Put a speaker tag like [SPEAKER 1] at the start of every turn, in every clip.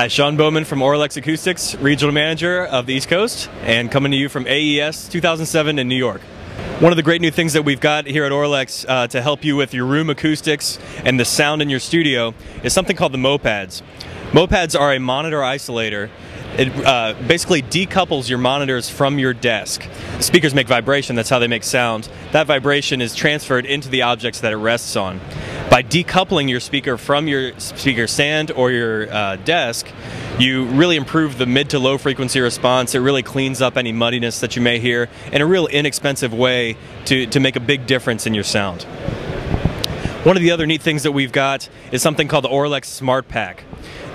[SPEAKER 1] Hi, Sean Bowman from Auralex Acoustics, Regional Manager of the East Coast, and coming to you from AES 2007 in New York. One of the great new things that we've got here at Auralex uh, to help you with your room acoustics and the sound in your studio is something called the Mopads. Mopads are a monitor isolator it uh, basically decouples your monitors from your desk. Speakers make vibration, that's how they make sound. That vibration is transferred into the objects that it rests on. By decoupling your speaker from your speaker stand or your uh, desk, you really improve the mid to low frequency response. It really cleans up any muddiness that you may hear in a real inexpensive way to, to make a big difference in your sound. One of the other neat things that we've got is something called the Auralex Smart Pack.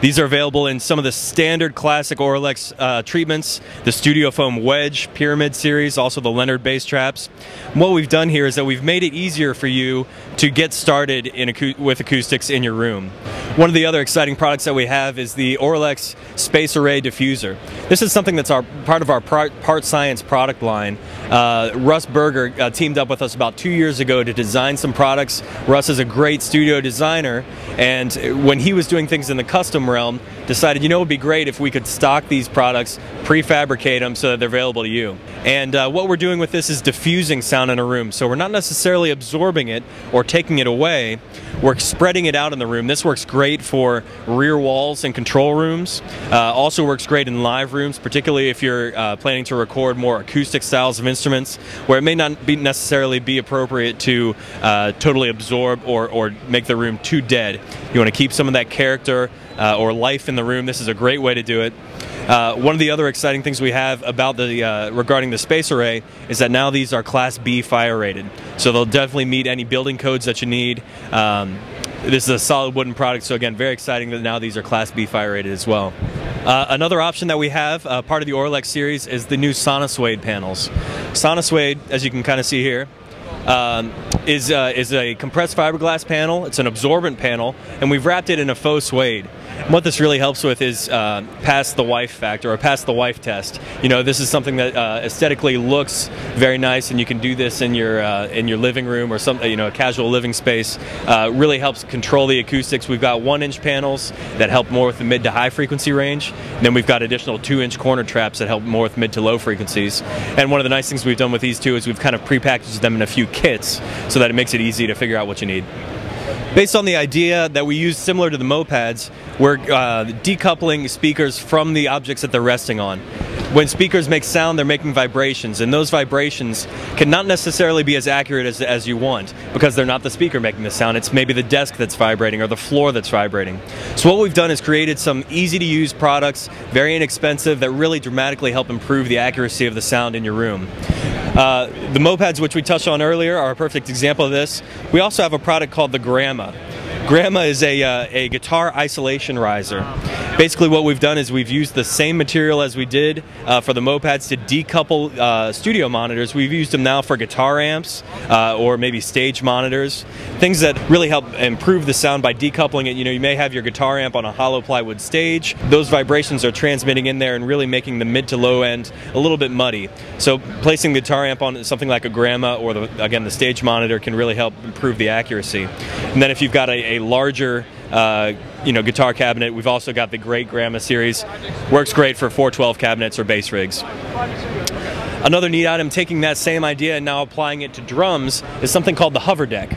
[SPEAKER 1] These are available in some of the standard classic Auralex uh, treatments, the Studio Foam Wedge Pyramid series, also the LENRD bass traps. And what we've done here is that we've made it easier for you to get started with acoustics in your room. One of the other exciting products that we have is the Auralex Space Array Diffuser. This is something that's our part of our Part Science product line. Uh, Russ Berger uh, teamed up with us about two years ago to design some products. Russ is a great studio designer, and when he was doing things in the custom realm, decided, you know, it would be great if we could stock these products, prefabricate them so that they're available to you. And uh, what we're doing with this is diffusing sound in a room. So we're not necessarily absorbing it or taking it away, we're spreading it out in the room. This works great for rear walls and control rooms. Uh, also works great in live rooms, particularly if you're uh, planning to record more acoustic styles of instruments, where it may not be necessarily be appropriate to uh, totally absorb or, or make the room too dead. You want to keep some of that character uh, or life in the room. This is a great way to do it. Uh, one of the other exciting things we have about the uh, regarding the space array is that now these are Class B fire rated, so they'll definitely meet any building codes that you need. Um, this is a solid wooden product, so again, very exciting that now these are Class B fire rated as well. Uh, another option that we have, uh, part of the Auralex series, is the new Sonosuede panels. Sonosuede, as you can kind of see here, um, is, uh, is a compressed fiberglass panel. It's an absorbent panel, and we've wrapped it in a faux suede. What this really helps with is uh, pass the wife factor or pass the wife test. You know, this is something that uh, aesthetically looks very nice, and you can do this in your uh, in your living room or some you know a casual living space. Uh, really helps control the acoustics. We've got one-inch panels that help more with the mid to high frequency range. And then we've got additional two-inch corner traps that help more with mid to low frequencies. And one of the nice things we've done with these two is we've kind of prepackaged them in a few kits so that it makes it easy to figure out what you need. Based on the idea that we use similar to the Mopads, we're uh, decoupling speakers from the objects that they're resting on. When speakers make sound, they're making vibrations, and those vibrations can not necessarily be as accurate as, as you want because they're not the speaker making the sound. It's maybe the desk that's vibrating or the floor that's vibrating. So, what we've done is created some easy to use products, very inexpensive, that really dramatically help improve the accuracy of the sound in your room. Uh, the Mopads, which we touched on earlier, are a perfect example of this. We also have a product called the Gramma. Gramma is a, uh, a guitar isolation riser. Basically what we've done is we've used the same material as we did uh, for the Mopads to decouple uh, studio monitors. We've used them now for guitar amps uh, or maybe stage monitors. Things that really help improve the sound by decoupling it. You know, you may have your guitar amp on a hollow plywood stage. Those vibrations are transmitting in there and really making the mid to low end a little bit muddy. So placing the guitar amp on something like a Gramma or the, again the stage monitor can really help improve the accuracy. And then if you've got a, a larger uh, you know, guitar cabinet. We've also got the Great Gramma series. Works great for 412 cabinets or bass rigs. Another neat item taking that same idea and now applying it to drums is something called the hover deck.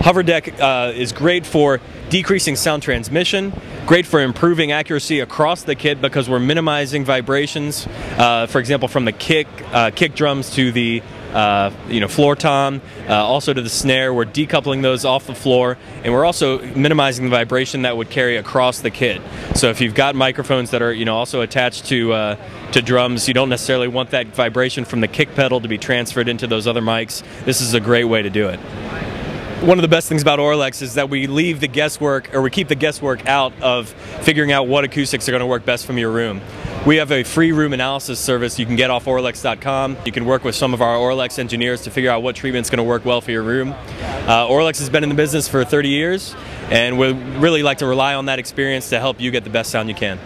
[SPEAKER 1] Hover deck uh, is great for decreasing sound transmission, great for improving accuracy across the kit because we're minimizing vibrations, uh, for example, from the kick, uh, kick drums to the uh, you know, floor tom, uh, also to the snare. We're decoupling those off the floor, and we're also minimizing the vibration that would carry across the kit. So if you've got microphones that are, you know, also attached to uh, to drums, you don't necessarily want that vibration from the kick pedal to be transferred into those other mics. This is a great way to do it one of the best things about Auralex is that we leave the guesswork, or we keep the guesswork out of figuring out what acoustics are going to work best from your room. We have a free room analysis service you can get off Auralex.com. You can work with some of our Auralex engineers to figure out what treatment is going to work well for your room. Uh, Auralex has been in the business for 30 years, and we really like to rely on that experience to help you get the best sound you can.